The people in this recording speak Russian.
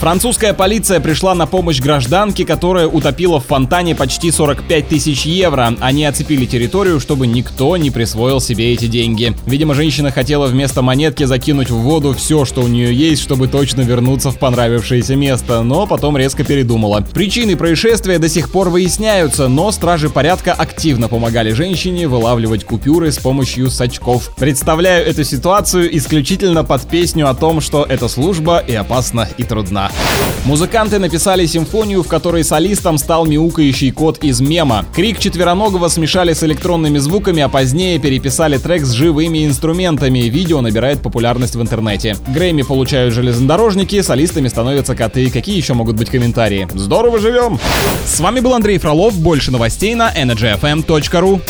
Французская полиция пришла на помощь гражданке, которая утопила в фонтане почти 45 тысяч евро. Они оцепили территорию, чтобы никто не присвоил себе эти деньги. Видимо, женщина хотела вместо монетки закинуть в воду все, что у нее есть, чтобы точно вернуться в понравившееся место, но потом резко передумала. Причины происшествия до сих пор выясняются, но стражи порядка активно помогали женщине вылавливать купюры с помощью сачков. Представляю эту ситуацию исключительно под песню о том, что эта служба и опасна, и трудна. Музыканты написали симфонию, в которой солистом стал мяукающий кот из мема. Крик четвероногого смешали с электронными звуками, а позднее переписали трек с живыми инструментами. Видео набирает популярность в интернете. Грэмми получают железнодорожники, солистами становятся коты. Какие еще могут быть комментарии? Здорово живем! С вами был Андрей Фролов. Больше новостей на energyfm.ru.